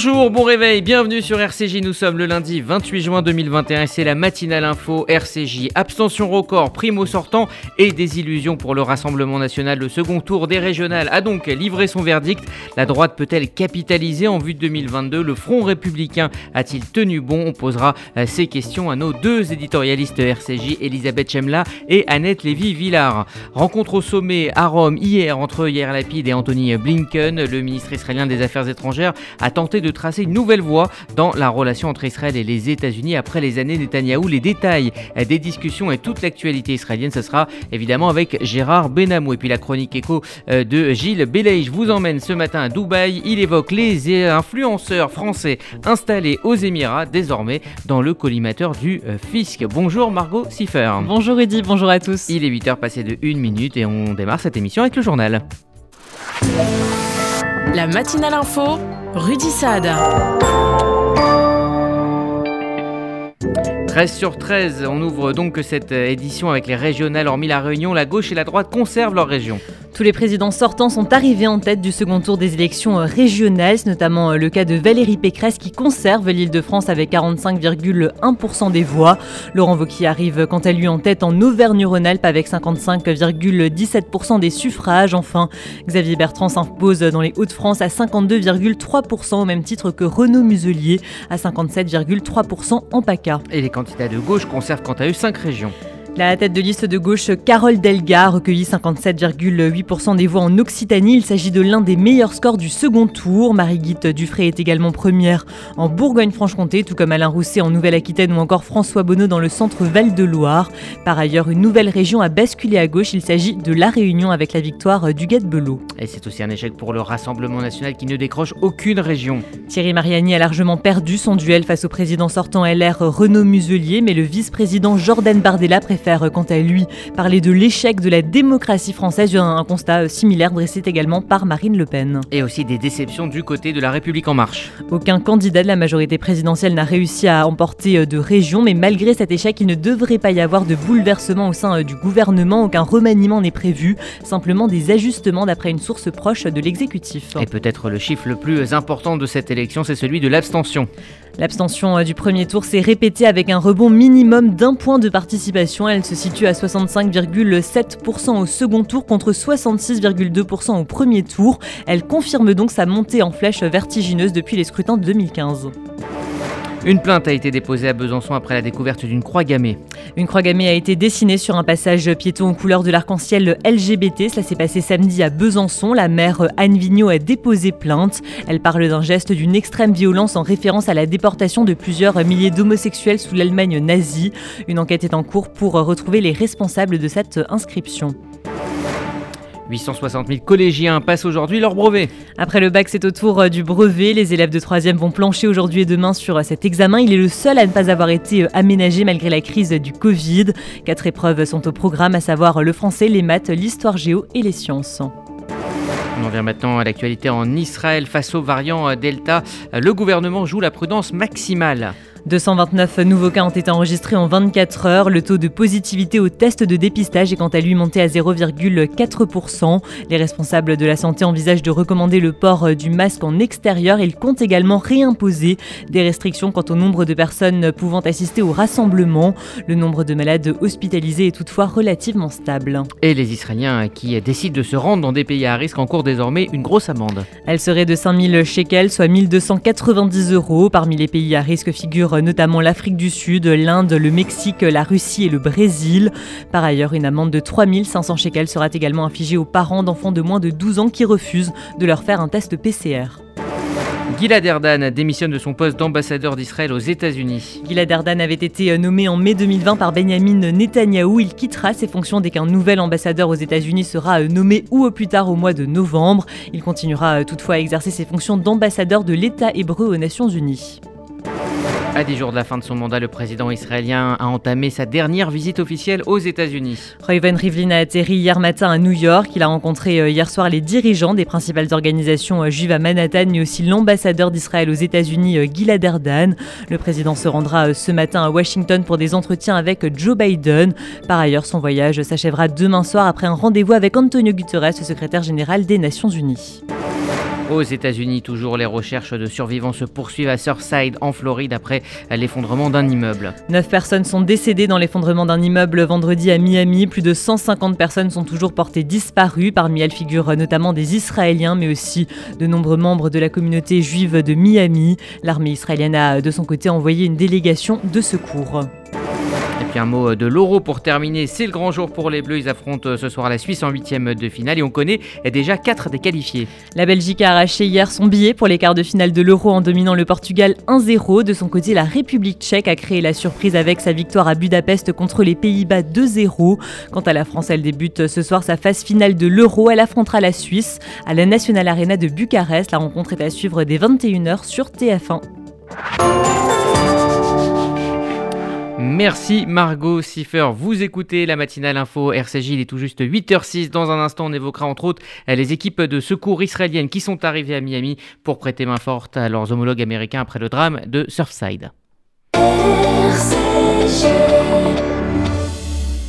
Bonjour, bon réveil, bienvenue sur RCJ. Nous sommes le lundi 28 juin 2021 et c'est la matinale info RCJ. Abstention record, primo sortant et désillusion pour le Rassemblement national. Le second tour des régionales a donc livré son verdict. La droite peut-elle capitaliser en vue de 2022 Le Front républicain a-t-il tenu bon? On posera euh, ces questions à nos deux éditorialistes RCJ, Elisabeth Chemla et Annette Lévy-Villard. Rencontre au sommet à Rome hier entre Yair Lapid et Anthony Blinken. Le ministre israélien des Affaires étrangères a tenté de tracer une nouvelle voie dans la relation entre Israël et les États-Unis après les années Netanyahou. Les détails des discussions et toute l'actualité israélienne, ce sera évidemment avec Gérard Benamou. Et puis la chronique écho euh, de Gilles Je vous emmène ce matin à Dubaï. Il évoque les influenceurs français installés aux Émirats, désormais dans le collimateur du euh, fisc. Bonjour Margot Siffer. Bonjour Eddy, bonjour à tous. Il est 8h passé de 1 minute et on démarre cette émission avec le journal. La matinale info, Rudy Saad. 13 sur 13, on ouvre donc cette édition avec les régionales. Hormis la Réunion, la gauche et la droite conservent leur région. Tous les présidents sortants sont arrivés en tête du second tour des élections euh, régionales, notamment euh, le cas de Valérie Pécresse qui conserve l'île de France avec 45,1% des voix. Laurent Wauquiez arrive quant à lui en tête en Auvergne-Rhône-Alpes avec 55,17% des suffrages. Enfin, Xavier Bertrand s'impose dans les Hauts-de-France à 52,3% au même titre que Renaud Muselier à 57,3% en PACA. Et les candidats de gauche conservent quant à eux 5 régions. La tête de liste de gauche, Carole Delga, a recueilli 57,8% des voix en Occitanie. Il s'agit de l'un des meilleurs scores du second tour. Marie-Guite Dufray est également première en Bourgogne-Franche-Comté, tout comme Alain Rousset en Nouvelle-Aquitaine ou encore François Bonneau dans le centre Val-de-Loire. Par ailleurs, une nouvelle région a basculé à gauche. Il s'agit de La Réunion avec la victoire du Belot. Et c'est aussi un échec pour le Rassemblement national qui ne décroche aucune région. Thierry Mariani a largement perdu son duel face au président sortant LR Renaud Muselier, mais le vice-président Jordan Bardella préfère quant à lui, parler de l'échec de la démocratie française, un constat similaire dressé également par Marine Le Pen. Et aussi des déceptions du côté de la République en marche. Aucun candidat de la majorité présidentielle n'a réussi à emporter euh, de région, mais malgré cet échec, il ne devrait pas y avoir de bouleversement au sein euh, du gouvernement, aucun remaniement n'est prévu, simplement des ajustements d'après une source proche de l'exécutif. Et peut-être le chiffre le plus important de cette élection, c'est celui de l'abstention. L'abstention euh, du premier tour s'est répétée avec un rebond minimum d'un point de participation. Elle se situe à 65,7% au second tour contre 66,2% au premier tour. Elle confirme donc sa montée en flèche vertigineuse depuis les scrutins de 2015. Une plainte a été déposée à Besançon après la découverte d'une croix gammée. Une croix gammée a été dessinée sur un passage piéton aux couleurs de l'arc-en-ciel LGBT. Cela s'est passé samedi à Besançon. La mère Anne Vigneault a déposé plainte. Elle parle d'un geste d'une extrême violence en référence à la déportation de plusieurs milliers d'homosexuels sous l'Allemagne nazie. Une enquête est en cours pour retrouver les responsables de cette inscription. 860 000 collégiens passent aujourd'hui leur brevet. Après le bac, c'est au tour euh, du brevet. Les élèves de 3e vont plancher aujourd'hui et demain sur euh, cet examen. Il est le seul à ne pas avoir été euh, aménagé malgré la crise du Covid. Quatre épreuves sont au programme, à savoir le français, les maths, l'histoire géo et les sciences. On en vient maintenant à l'actualité en Israël face au variant Delta. Le gouvernement joue la prudence maximale. 229 nouveaux cas ont été enregistrés en 24 heures. Le taux de positivité au test de dépistage est quant à lui monté à 0,4%. Les responsables de la santé envisagent de recommander le port du masque en extérieur. Ils comptent également réimposer des restrictions quant au nombre de personnes pouvant assister au rassemblement. Le nombre de malades hospitalisés est toutefois relativement stable. Et les Israéliens qui décident de se rendre dans des pays à risque encourent désormais une grosse amende. Elle serait de 5000 shekels, soit 1290 euros. Parmi les pays à risque figurent notamment l'Afrique du Sud, l'Inde, le Mexique, la Russie et le Brésil. Par ailleurs, une amende de 3500 shekels sera également infligée aux parents d'enfants de moins de 12 ans qui refusent de leur faire un test PCR. Gilad Erdan démissionne de son poste d'ambassadeur d'Israël aux États-Unis. Gilad Erdan avait été nommé en mai 2020 par Benjamin Netanyahou. Il quittera ses fonctions dès qu'un nouvel ambassadeur aux États-Unis sera nommé ou au plus tard au mois de novembre. Il continuera toutefois à exercer ses fonctions d'ambassadeur de l'État hébreu aux Nations Unies. À 10 jours de la fin de son mandat, le président israélien a entamé sa dernière visite officielle aux États-Unis. Reuven Rivlin a atterri hier matin à New York. Il a rencontré euh, hier soir les dirigeants des principales organisations euh, juives à Manhattan, mais aussi l'ambassadeur d'Israël aux États-Unis, euh, Gilad Erdan. Le président se rendra ce matin à Washington pour des entretiens avec Joe Biden. Par ailleurs, son voyage s'achèvera demain soir après un rendez-vous avec Antonio Guterres, secrétaire général des Nations Unies. Aux États-Unis, toujours les recherches de survivants se poursuivent à Surfside, en Floride, après l'effondrement d'un immeuble. Neuf personnes sont décédées dans l'effondrement d'un immeuble vendredi à Miami. Plus de 150 personnes sont toujours portées disparues. Parmi elles figurent notamment des Israéliens, mais aussi de nombreux membres de la communauté juive de Miami. L'armée israélienne a de son côté envoyé une délégation de secours. Et puis un mot de l'Euro pour terminer. C'est le grand jour pour les Bleus. Ils affrontent ce soir la Suisse en huitième de finale et on connaît déjà quatre des qualifiés. La Belgique a arraché hier son billet pour les quarts de finale de l'Euro en dominant le Portugal 1-0. De son côté, la République tchèque a créé la surprise avec sa victoire à Budapest contre les Pays-Bas 2-0. Quant à la France, elle débute ce soir sa phase finale de l'Euro. Elle affrontera la Suisse à la National Arena de Bucarest. La rencontre est à suivre dès 21h sur TF1. Merci Margot Siffer. Vous écoutez la matinale info RCJ, il est tout juste 8h06. Dans un instant, on évoquera entre autres les équipes de secours israéliennes qui sont arrivées à Miami pour prêter main forte à leurs homologues américains après le drame de Surfside.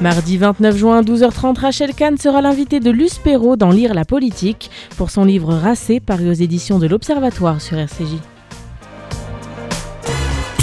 Mardi 29 juin, 12h30, Rachel Kahn sera l'invitée de Luce Perrault dans Lire la politique pour son livre Racé, paru aux éditions de l'Observatoire sur RCJ.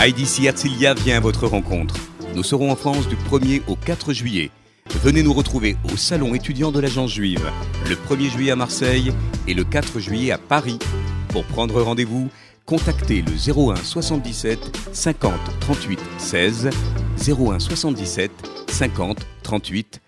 IDC Herzliya vient à votre rencontre. Nous serons en France du 1er au 4 juillet. Venez nous retrouver au Salon étudiant de l'Agence juive, le 1er juillet à Marseille et le 4 juillet à Paris. Pour prendre rendez-vous, contactez le 01 77 50 38 16 01 77 50 38 16.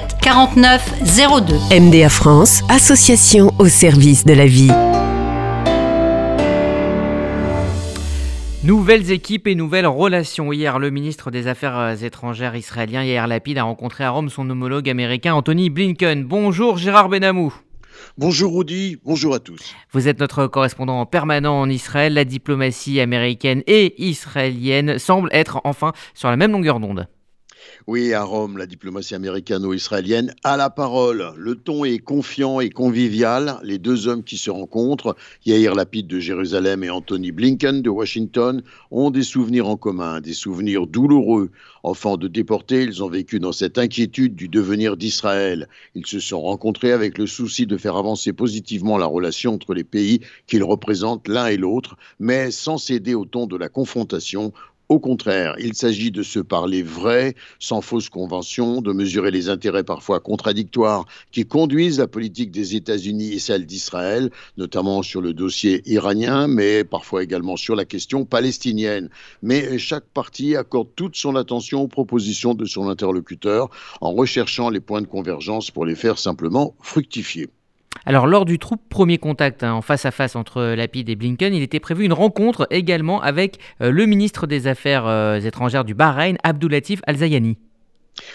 49 02. MDA France, association au service de la vie. Nouvelles équipes et nouvelles relations. Hier, le ministre des Affaires étrangères israélien Yair Lapid a rencontré à Rome son homologue américain Anthony Blinken. Bonjour Gérard Benamou. Bonjour Rudy, bonjour à tous. Vous êtes notre correspondant permanent en Israël. La diplomatie américaine et israélienne semble être enfin sur la même longueur d'onde. Oui, à Rome, la diplomatie américano-israélienne a la parole. Le ton est confiant et convivial. Les deux hommes qui se rencontrent, Yair Lapid de Jérusalem et Anthony Blinken de Washington, ont des souvenirs en commun, des souvenirs douloureux. Enfants de déportés, ils ont vécu dans cette inquiétude du devenir d'Israël. Ils se sont rencontrés avec le souci de faire avancer positivement la relation entre les pays qu'ils représentent l'un et l'autre, mais sans céder au ton de la confrontation au contraire, il s'agit de se parler vrai, sans fausse convention, de mesurer les intérêts parfois contradictoires qui conduisent la politique des États-Unis et celle d'Israël, notamment sur le dossier iranien, mais parfois également sur la question palestinienne. Mais chaque parti accorde toute son attention aux propositions de son interlocuteur en recherchant les points de convergence pour les faire simplement fructifier. Alors lors du troupe premier contact hein, en face à face entre Lapid et Blinken, il était prévu une rencontre également avec euh, le ministre des Affaires euh, étrangères du Bahreïn, Abdoulatif Al-Zayani.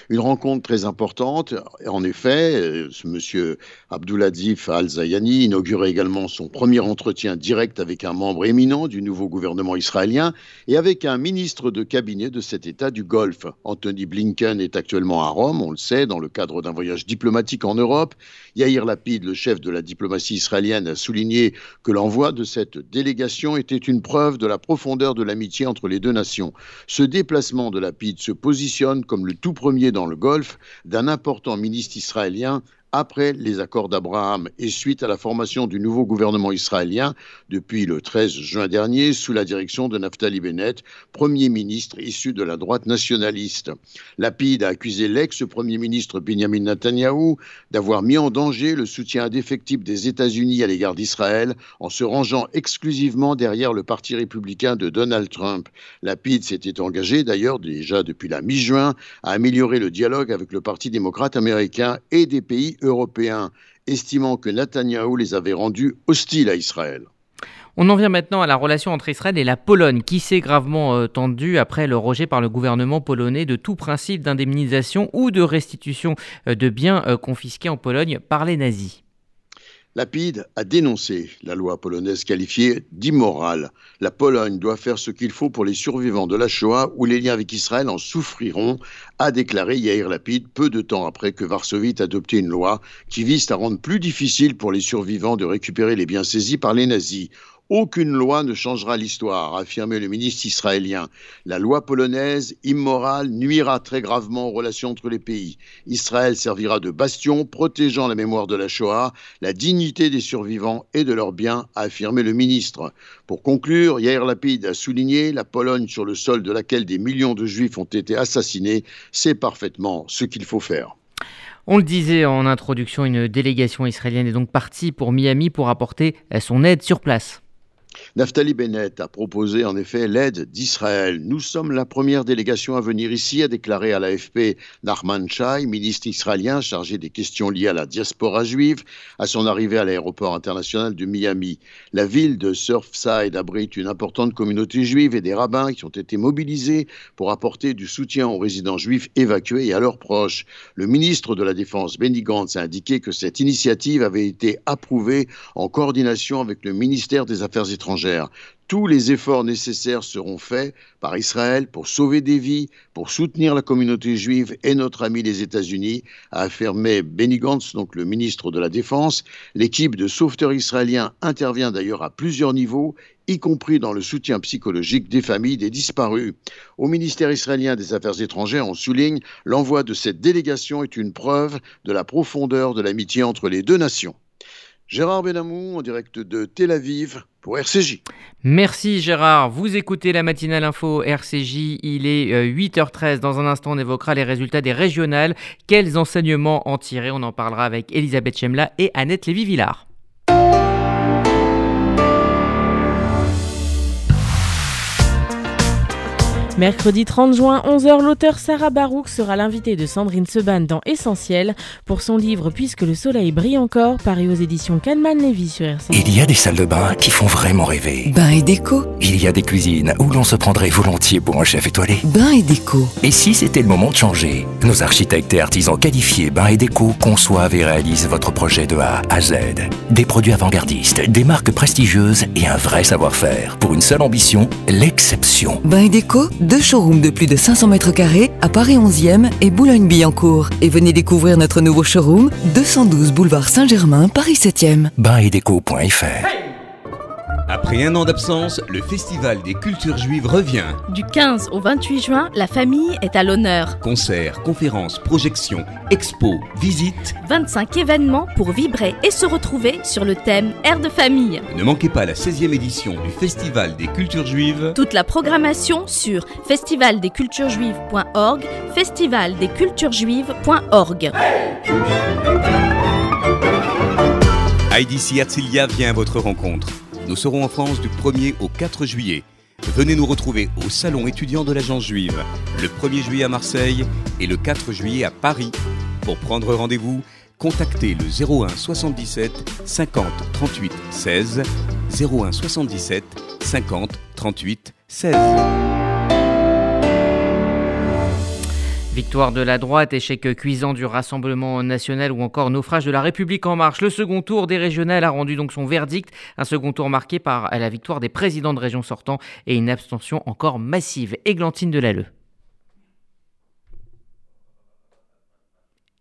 Une rencontre très importante. En effet, euh, ce monsieur Al-Zayani inaugurait également son premier entretien direct avec un membre éminent du nouveau gouvernement israélien et avec un ministre de cabinet de cet État du Golfe. Anthony Blinken est actuellement à Rome, on le sait, dans le cadre d'un voyage diplomatique en Europe. Yair Lapid, le chef de la diplomatie israélienne, a souligné que l'envoi de cette délégation était une preuve de la profondeur de l'amitié entre les deux nations. Ce déplacement de Lapid se positionne comme le tout premier dans le Golfe d'un important ministre israélien après les accords d'Abraham et suite à la formation du nouveau gouvernement israélien depuis le 13 juin dernier sous la direction de Naftali Bennett, Premier ministre issu de la droite nationaliste. Lapide a accusé l'ex-Premier ministre Benjamin Netanyahou d'avoir mis en danger le soutien indéfectible des États-Unis à l'égard d'Israël en se rangeant exclusivement derrière le Parti républicain de Donald Trump. Lapide s'était engagé d'ailleurs déjà depuis la mi-juin à améliorer le dialogue avec le Parti démocrate américain et des pays européens, estimant que Netanyahou les avait rendus hostiles à Israël. On en vient maintenant à la relation entre Israël et la Pologne, qui s'est gravement euh, tendue après le rejet par le gouvernement polonais de tout principe d'indemnisation ou de restitution euh, de biens euh, confisqués en Pologne par les nazis. Lapide a dénoncé la loi polonaise qualifiée d'immorale. La Pologne doit faire ce qu'il faut pour les survivants de la Shoah ou les liens avec Israël en souffriront, a déclaré Yair Lapide peu de temps après que Varsovie ait adopté une loi qui vise à rendre plus difficile pour les survivants de récupérer les biens saisis par les nazis. Aucune loi ne changera l'histoire, a affirmé le ministre israélien. La loi polonaise, immorale, nuira très gravement aux relations entre les pays. Israël servira de bastion, protégeant la mémoire de la Shoah, la dignité des survivants et de leurs biens, a affirmé le ministre. Pour conclure, Yair Lapid a souligné la Pologne sur le sol de laquelle des millions de juifs ont été assassinés, c'est parfaitement ce qu'il faut faire. On le disait en introduction, une délégation israélienne est donc partie pour Miami pour apporter son aide sur place. Naftali Bennett a proposé en effet l'aide d'Israël. Nous sommes la première délégation à venir ici, a déclaré à l'AFP Nachman Shai, ministre israélien chargé des questions liées à la diaspora juive, à son arrivée à l'aéroport international de Miami. La ville de Surfside abrite une importante communauté juive et des rabbins qui ont été mobilisés pour apporter du soutien aux résidents juifs évacués et à leurs proches. Le ministre de la Défense, Benny Gantz, a indiqué que cette initiative avait été approuvée en coordination avec le ministère des Affaires étrangères tous les efforts nécessaires seront faits par Israël pour sauver des vies, pour soutenir la communauté juive et notre ami les États-Unis, a affirmé Benny Gantz, donc le ministre de la Défense. L'équipe de sauveteurs israéliens intervient d'ailleurs à plusieurs niveaux, y compris dans le soutien psychologique des familles des disparus. Au ministère israélien des Affaires étrangères, on souligne l'envoi de cette délégation est une preuve de la profondeur de l'amitié entre les deux nations. Gérard Benamou en direct de Tel Aviv pour RCJ. Merci Gérard. Vous écoutez la matinale info RCJ. Il est 8h13. Euh, Dans un instant, on évoquera les résultats des régionales. Quels enseignements en tirer? On en parlera avec Elisabeth Chemla et Annette Lévy-Villard. Mercredi 30 juin, 11h, l'auteur Sarah Barouk sera l'invitée de Sandrine Seban dans Essentiel pour son livre Puisque le soleil brille encore, paru aux éditions Calman Levy sur RCJ. Il y a des salles de bain qui font vraiment rêver. Bain et déco. Il y a des cuisines où l'on se prendrait volontiers pour un chef étoilé. Bain et déco. Et si c'était le moment de changer? Nos architectes et artisans qualifiés Bain et déco conçoivent et réalisent votre projet de A à Z. Des produits avant-gardistes, des marques prestigieuses et un vrai savoir-faire. Pour une seule ambition, l'exception. Bain et déco deux showrooms de plus de 500 mètres carrés à Paris 11e et Boulogne-Billancourt. Et venez découvrir notre nouveau showroom, 212 boulevard Saint-Germain, Paris 7e. Bain-et-déco.fr Après un an d'absence, le Festival des cultures juives revient. Du 15 au 28 juin, la famille est à l'honneur. Concerts, conférences, projections, expos, visites. 25 événements pour vibrer et se retrouver sur le thème Air de famille. Ne manquez pas la 16e édition du Festival des cultures juives. Toute la programmation sur festivaldesculturesjuives.org, festivaldesculturesjuives.org. IDC Herzliya vient à votre rencontre. Nous serons en France du 1er au 4 juillet. Venez nous retrouver au Salon étudiant de l'Agence juive, le 1er juillet à Marseille et le 4 juillet à Paris. Pour prendre rendez-vous, contactez le 01 77 50 38 16, 01 77 50 38 16. Victoire de la droite, échec cuisant du Rassemblement national ou encore naufrage de la République en marche. Le second tour des régionales a rendu donc son verdict. Un second tour marqué par la victoire des présidents de région sortants et une abstention encore massive. Églantine Delalleux.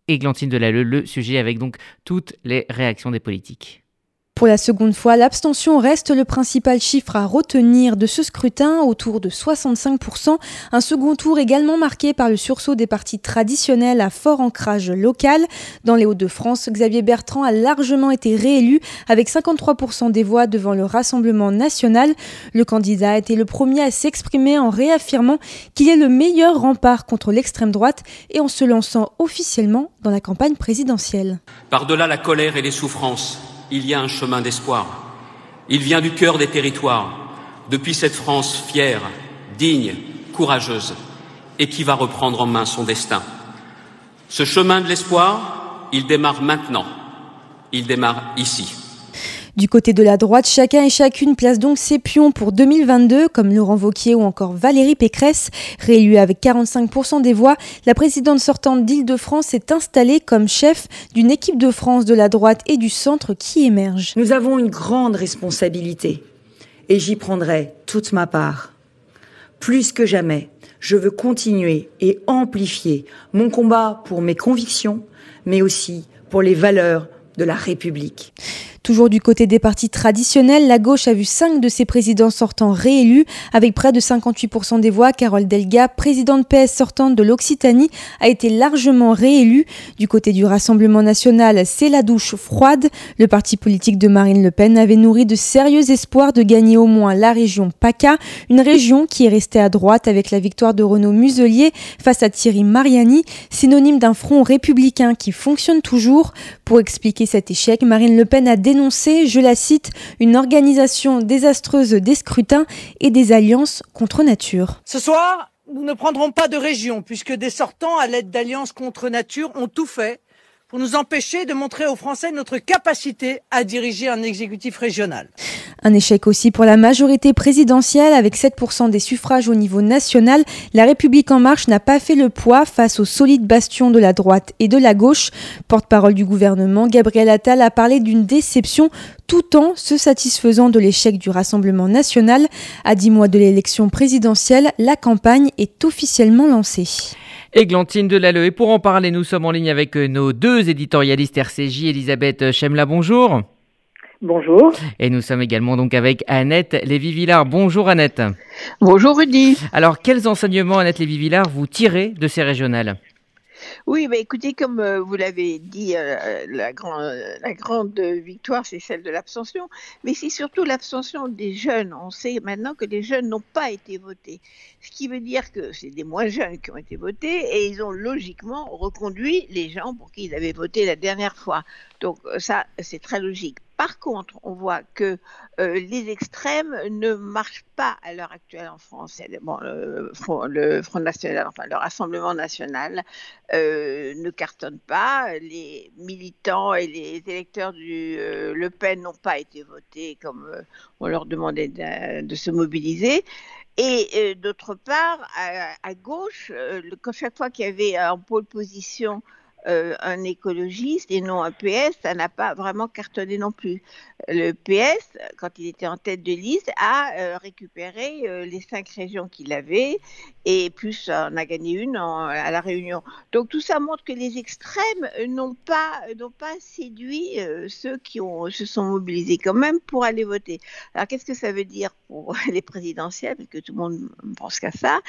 Églantine Delalleux, le sujet avec donc toutes les réactions des politiques. Pour la seconde fois, l'abstention reste le principal chiffre à retenir de ce scrutin, autour de 65%. Un second tour également marqué par le sursaut des partis traditionnels à fort ancrage local. Dans les Hauts-de-France, Xavier Bertrand a largement été réélu avec 53% des voix devant le Rassemblement national. Le candidat a été le premier à s'exprimer en réaffirmant qu'il est le meilleur rempart contre l'extrême droite et en se lançant officiellement dans la campagne présidentielle. Par-delà la colère et les souffrances, il y a un chemin d'espoir. Il vient du cœur des territoires, depuis cette France fière, digne, courageuse, et qui va reprendre en main son destin. Ce chemin de l'espoir, il démarre maintenant. Il démarre ici. Du côté de la droite, chacun et chacune place donc ses pions pour 2022, comme Laurent Vauquier ou encore Valérie Pécresse. Réélue avec 45% des voix, la présidente sortante d'Île-de-France est installée comme chef d'une équipe de France de la droite et du centre qui émerge. Nous avons une grande responsabilité et j'y prendrai toute ma part. Plus que jamais, je veux continuer et amplifier mon combat pour mes convictions, mais aussi pour les valeurs de la République. Toujours du côté des partis traditionnels, la gauche a vu cinq de ses présidents sortants réélus, avec près de 58% des voix. Carole Delga, présidente PS sortante de l'Occitanie, a été largement réélue. Du côté du Rassemblement national, c'est la douche froide. Le parti politique de Marine Le Pen avait nourri de sérieux espoirs de gagner au moins la région PACA, une région qui est restée à droite avec la victoire de Renaud Muselier face à Thierry Mariani, synonyme d'un front républicain qui fonctionne toujours. Pour expliquer cet échec, Marine Le Pen a dénoncé je la cite, une organisation désastreuse des scrutins et des alliances contre nature. Ce soir, nous ne prendrons pas de région puisque des sortants à l'aide d'alliances contre nature ont tout fait pour nous empêcher de montrer aux Français notre capacité à diriger un exécutif régional. Un échec aussi pour la majorité présidentielle avec 7% des suffrages au niveau national. La République en marche n'a pas fait le poids face aux solides bastions de la droite et de la gauche. Porte-parole du gouvernement, Gabriel Attal a parlé d'une déception tout en se satisfaisant de l'échec du Rassemblement national. À dix mois de l'élection présidentielle, la campagne est officiellement lancée. Églantine Delalleux. Et pour en parler, nous sommes en ligne avec nos deux éditorialistes RCJ, Elisabeth Chemla, bonjour. Bonjour. Et nous sommes également donc avec Annette Lévy-Villard. Bonjour Annette. Bonjour Rudy. Alors quels enseignements Annette Lévy-Villard vous tirez de ces régionales? Oui, mais écoutez, comme euh, vous l'avez dit, euh, la, la grande victoire, c'est celle de l'abstention, mais c'est surtout l'abstention des jeunes. On sait maintenant que les jeunes n'ont pas été votés, ce qui veut dire que c'est des moins jeunes qui ont été votés et ils ont logiquement reconduit les gens pour qui ils avaient voté la dernière fois. Donc ça, c'est très logique. Par contre, on voit que euh, les extrêmes ne marchent pas à l'heure actuelle en France. Le, Front, National, le Rassemblement National, euh, ne cartonne pas. Les militants et les électeurs du euh, Le Pen n'ont pas été votés comme on leur demandait de, se mobiliser. Et d'autre part, à, gauche, chaque fois qu'il y avait en pôle position euh, un écologiste et non un PS, ça n'a pas vraiment cartonné non plus. Le PS, quand il était en tête de liste, a euh, récupéré euh, les cinq régions qu'il avait et plus on a gagné une à la Réunion. Donc tout ça montre que les extrêmes n'ont pas n'ont pas séduit ceux qui ont se sont mobilisés quand même pour aller voter. Alors qu'est-ce que ça veut dire pour les présidentielles parce que tout le monde pense qu'à ça,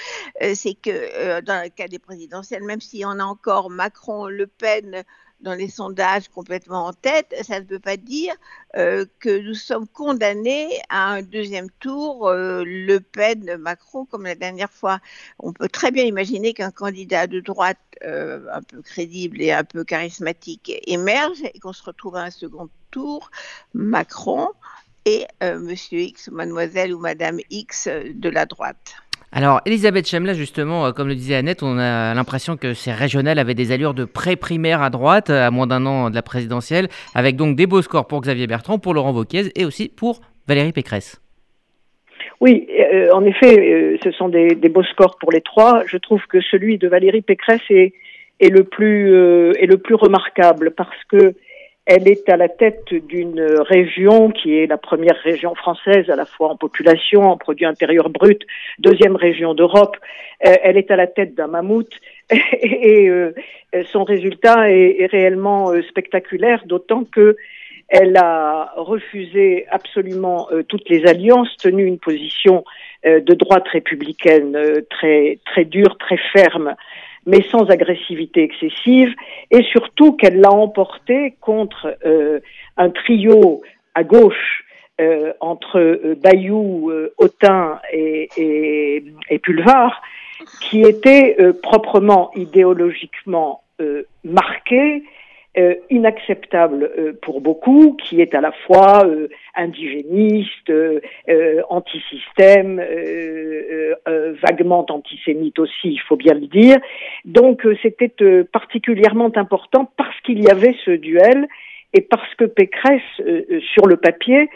c'est que dans le cas des présidentielles, même si on a encore Macron, Le Pen dans les sondages complètement en tête, ça ne peut pas dire euh, que nous sommes condamnés à un deuxième tour euh, Le Pen-Macron comme la dernière fois. On peut très bien imaginer qu'un candidat de droite euh, un peu crédible et un peu charismatique émerge et qu'on se retrouve à un second tour Macron et Monsieur X, Mademoiselle ou Madame X de la droite. Alors, Elisabeth Chemla, justement, euh, comme le disait Annette, on a l'impression que ces régionales avaient des allures de pré-primaire à droite, à moins d'un an de la présidentielle, avec donc des beaux scores pour Xavier Bertrand, pour Laurent Wauquiez et aussi pour Valérie Pécresse. Oui, euh, en effet, euh, ce sont des, beaux scores pour les trois. Je trouve que celui de Valérie Pécresse est, le plus euh, est le plus remarquable parce que elle est à la tête d'une région qui est la première région française à la fois en population, en produit intérieur brut, deuxième région d'Europe. elle est à la tête d'un mammouth et, son résultat est, réellement spectaculaire, d'autant que elle a refusé absolument euh, toutes les alliances, tenu une position euh, de droite républicaine euh, très très dure, très ferme, mais sans agressivité excessive, et surtout qu'elle l'a emporté contre un trio à gauche entre Bayou, Autain et, et, Pulvar, qui était proprement idéologiquement marqué euh, inacceptable euh, pour beaucoup, qui est à la fois euh, indigéniste, anti-système, vaguement antisémite aussi, il faut bien le dire. Donc c'était particulièrement important parce qu'il y avait ce duel et parce que Pécresse, sur le papier,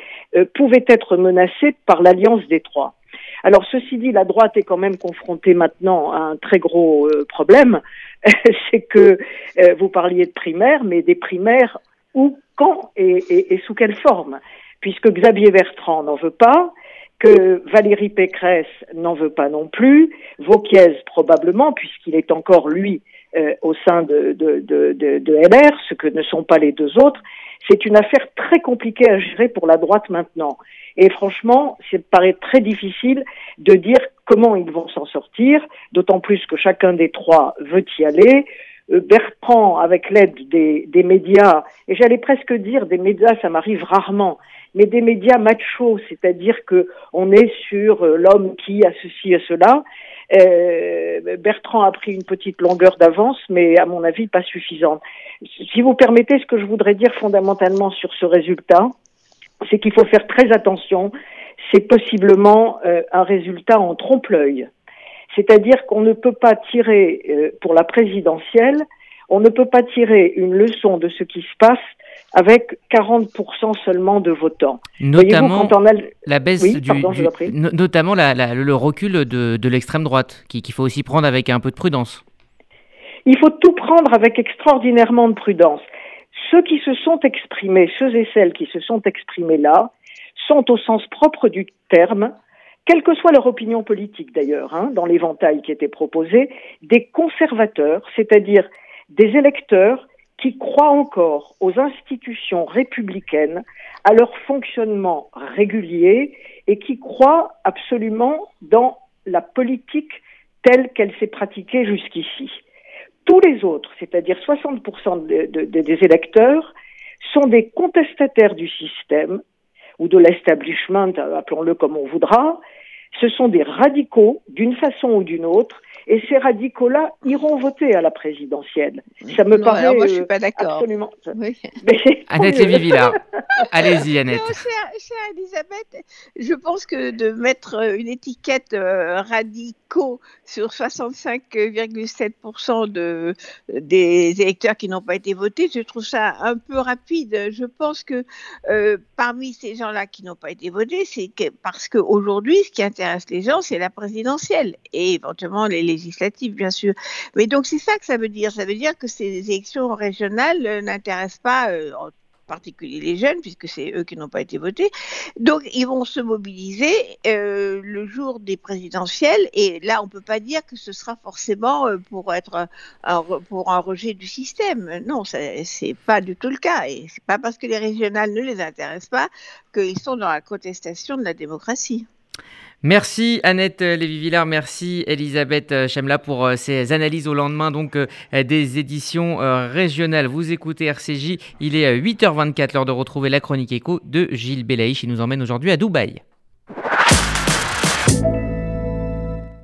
pouvait être menacée par l'alliance des trois. Alors ceci dit, la droite est quand même confrontée maintenant à un très gros problème, c'est que euh, vous parliez de primaires, mais des primaires où, quand et, sous quelle forme? Puisque Xavier Bertrand n'en veut pas, que Valérie Pécresse n'en veut pas non plus, Vauquiez probablement, puisqu'il est encore, lui, euh, au sein de, de, de, de, LR, ce que ne sont pas les deux autres. C'est une affaire très compliquée à gérer pour la droite maintenant. Et franchement, ça paraît très difficile de dire comment ils vont s'en sortir, d'autant plus que chacun des trois veut y aller. Euh, Bertrand, avec l'aide des, des, médias, et j'allais presque dire des médias, ça m'arrive rarement, mais des médias machos, c'est-à-dire que on est sur euh, l'homme qui a ceci et cela. Euh, Bertrand a pris une petite longueur d'avance, mais à mon avis pas suffisante. Si vous permettez, ce que je voudrais dire fondamentalement sur ce résultat, c'est qu'il faut faire très attention. C'est possiblement euh, un résultat en trompe-l'œil. C'est-à-dire qu'on ne peut pas tirer, pour la présidentielle, on ne peut pas tirer une leçon de ce qui se passe avec 40% seulement de votants. Notamment la baisse du, notamment le recul de, de l'extrême droite, qu'il faut aussi prendre avec un peu de prudence. Il faut tout prendre avec extraordinairement de prudence. Ceux qui se sont exprimés, ceux et celles qui se sont exprimés là, sont au sens propre du terme, quelle que soit leur opinion politique d'ailleurs, hein, dans l'éventail qui était proposé, des conservateurs, c'est-à-dire des électeurs qui croient encore aux institutions républicaines, à leur fonctionnement régulier et qui croient absolument dans la politique telle qu'elle s'est pratiquée jusqu'ici. Tous les autres, c'est-à-dire 60% des électeurs, sont des contestataires du système ou de l'establishment, appelons-le comme on voudra. Ce sont des radicaux d'une façon ou d'une autre et ces radicaux-là iront voter à la présidentielle. Ça me paraît moi, je suis pas euh, d'accord. absolument. Annette Lévy-Villard. Allez-y, Annette. chère, Elisabeth, je pense que de mettre euh, une étiquette euh, radicaux sur 65,7% de, des électeurs qui n'ont pas été votés, je trouve ça un peu rapide. Je pense que parmi ces gens-là qui n'ont pas été votés, c'est parce qu'aujourd'hui, ce qui intéresse les gens, c'est la présidentielle et éventuellement les législatives, bien sûr. Mais donc c'est ça que ça veut dire. Ça veut dire que ces élections régionales euh, n'intéressent pas euh, en particulier les jeunes, puisque c'est eux qui n'ont pas été votés. Donc, ils vont se mobiliser euh, le jour des présidentielles, et là, on ne peut pas dire que ce sera forcément pour être un, pour un rejet du système. Non, c'est pas du tout le cas, et c'est pas parce que les régionales ne les intéressent pas qu'ils sont dans la contestation de la démocratie. Merci Annette Lévy-Villard, merci Elisabeth Chemla pour euh, ces analyses au lendemain donc euh, des éditions euh, régionales. Vous écoutez RCJ, il est 8h24, l'heure de retrouver la chronique écho de Gilles Belaïch. Il nous emmène aujourd'hui à Dubaï.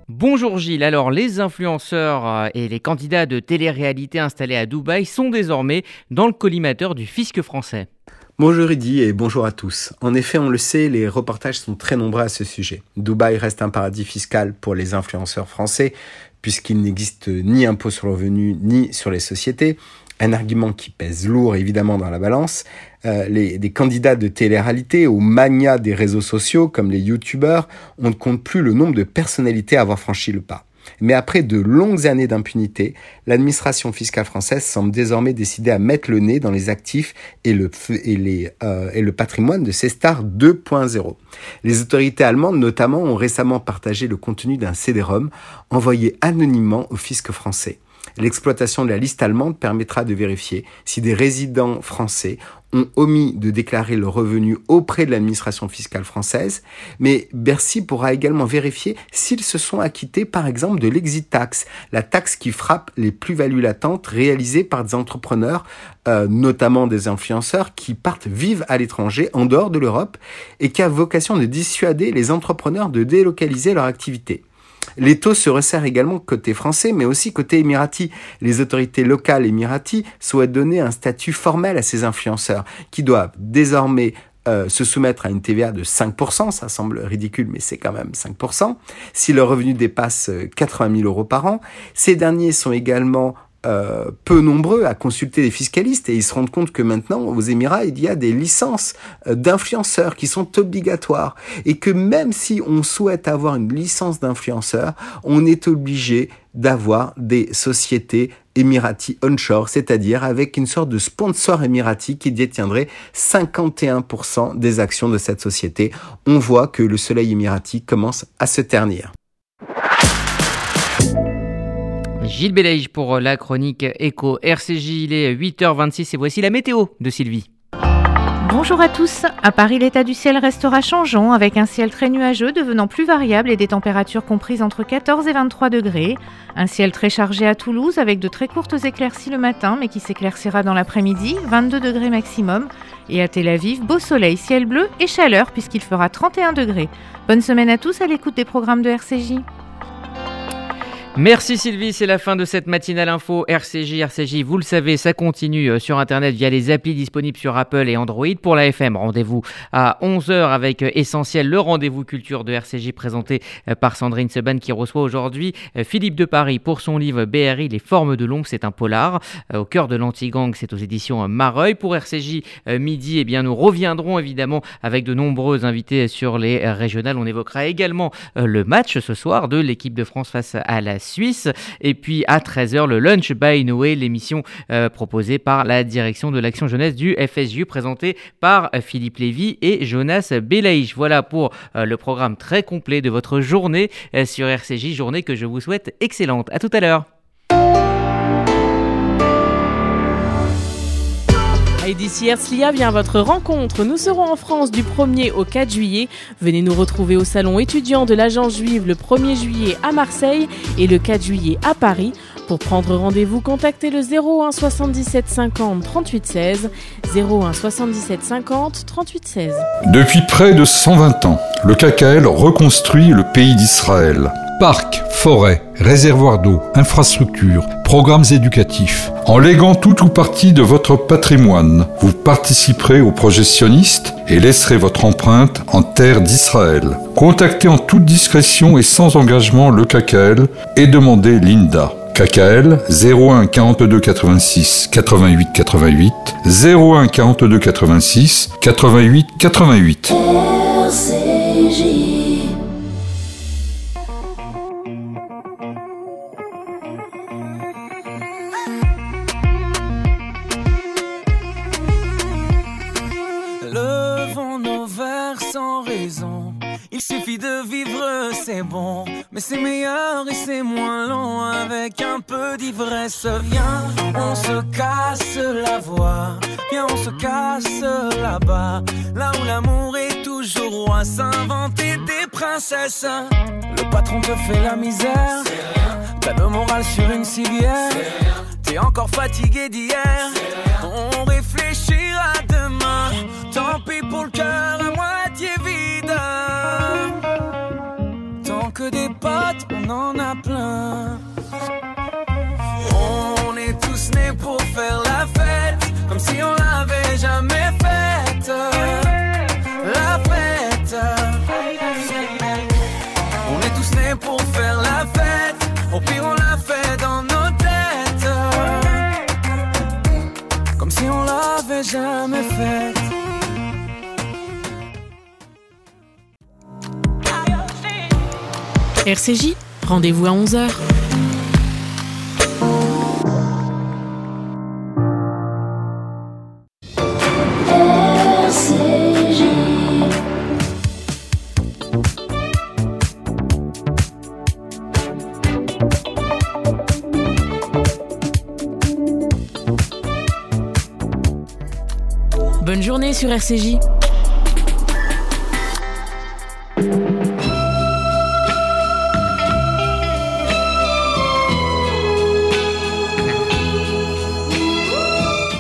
Bonjour Gilles, alors les influenceurs et les candidats de télé-réalité installés à Dubaï sont désormais dans le collimateur du fisc français. Bonjour Rudy et bonjour à tous. En effet, on le sait, les reportages sont très nombreux à ce sujet. Dubaï reste un paradis fiscal pour les influenceurs français puisqu'il n'existe ni impôt sur le revenu ni sur les sociétés. Un argument qui pèse lourd évidemment dans la balance, euh, les, des candidats de télé-réalité aux mania des réseaux sociaux comme les youtubeurs, on ne compte plus le nombre de personnalités à avoir franchi le pas. Mais après de longues années d'impunité, l'administration fiscale française semble désormais décider à mettre le nez dans les actifs et le, euh, patrimoine de ces stars 2.0. Les autorités allemandes notamment ont récemment partagé le contenu d'un CD-ROM envoyé anonymement au fisc français. L'exploitation de la liste allemande permettra de vérifier si des résidents français ont omis de déclarer le revenu auprès de l'administration fiscale française, mais Bercy pourra également vérifier s'ils se sont acquittés par exemple de l'exit tax, la taxe qui frappe les plus-values latentes réalisées par des entrepreneurs, euh, notamment des influenceurs qui partent vivre à l'étranger, en dehors de l'Europe, et qui a vocation de dissuader les entrepreneurs de délocaliser leur activité. Les taux se resserrent également côté français, mais aussi côté émirati. Les autorités locales émirati souhaitent donner un statut formel à ces influenceurs, qui doivent désormais euh, se soumettre à une TVA de 5%, ça semble ridicule, mais c'est quand même 5%, si leur revenu dépasse 80 euh, 000 euros par an. Ces derniers sont également euh, peu nombreux à consulter les fiscalistes et ils se rendent compte que maintenant aux Émirats il y a des licences euh, d'influenceurs qui sont obligatoires et que même si on souhaite avoir une licence d'influenceur, on est obligé d'avoir des sociétés émirati onshore, c'est-à-dire avec une sorte de sponsor émirati qui détiendrait 51% des actions de cette société. On voit que le soleil émirati commence à se ternir. Gilles Belaïge pour la chronique Echo RCJ. Il est 8h26 et voici la météo de Sylvie. Bonjour à tous. À Paris, l'état du ciel restera changeant avec un ciel très nuageux devenant plus variable et des températures comprises entre 14 et 23 degrés. Un ciel très chargé à Toulouse avec de très courtes éclaircies le matin mais qui s'éclaircira dans l'après-midi, 22 degrés maximum. Et à Tel Aviv, beau soleil, ciel bleu et chaleur puisqu'il fera 31 degrés. Bonne semaine à tous à l'écoute des programmes de RCJ. Merci Sylvie, c'est la fin de cette matinale info RCJ. RCJ, vous le savez, ça continue euh, sur Internet via les applis disponibles sur Apple et Android. Pour la FM, rendez-vous à 11h avec euh, Essentiel, le rendez-vous culture de RCJ présenté euh, par Sandrine Seban qui reçoit aujourd'hui Philippe de Paris pour son livre BRI, Les formes de l'ombre, c'est un polar. Au cœur de l'anti-gang, c'est aux éditions Mareuil. Pour RCJ midi, eh bien, nous reviendrons évidemment avec de nombreux invités sur les régionales. On évoquera également le match ce soir de l'équipe de France face à la Suisse. Et puis à 13h, le Lunch by Noé, l'émission euh, proposée par la direction de l'action jeunesse du FSU, présentée par euh, Philippe Lévy et Jonas Belaïch. Voilà pour euh, le programme très complet de votre journée sur RCJ, journée que je vous souhaite excellente. À tout à l'heure. D'ici Herzliya vient votre rencontre. Nous serons en France du 1er au 4 juillet. Venez nous retrouver au salon étudiant de l'agence juive le 1er juillet à Marseille et le 4 juillet à Paris. Pour prendre rendez-vous, contactez le 01 77 50 38 16. 01 77 50 38 16. Depuis près de 120 ans, le KKL reconstruit le pays d'Israël. Parcs, forêts, réservoirs d'eau, infrastructures, programmes éducatifs. En léguant tout ou partie de votre patrimoine, vous participerez au projet sioniste et laisserez votre empreinte en terre d'Israël. Contactez en toute discrétion et sans engagement le KKL et demandez l'INDA. KKL 01 42 86 88 88 01 42 86 88 88. de on se casse la voix. Viens, on se casse là-bas. Là où l'amour est toujours roi. S'inventer des princesses. Le patron te fait la misère. T'as le moral sur une civière. T'es encore fatigué d'hier. On réfléchira demain. Tant pis pour le cœur à moitié vide que des potes, on en a plein. On pour faire la fête, comme si on l'avait jamais faite. La fête. On est tous nés pour faire la fête, au pire on la fait dans nos têtes. n'avait jamais faite. RCJ, rendez-vous à 11h. Sur RCJ.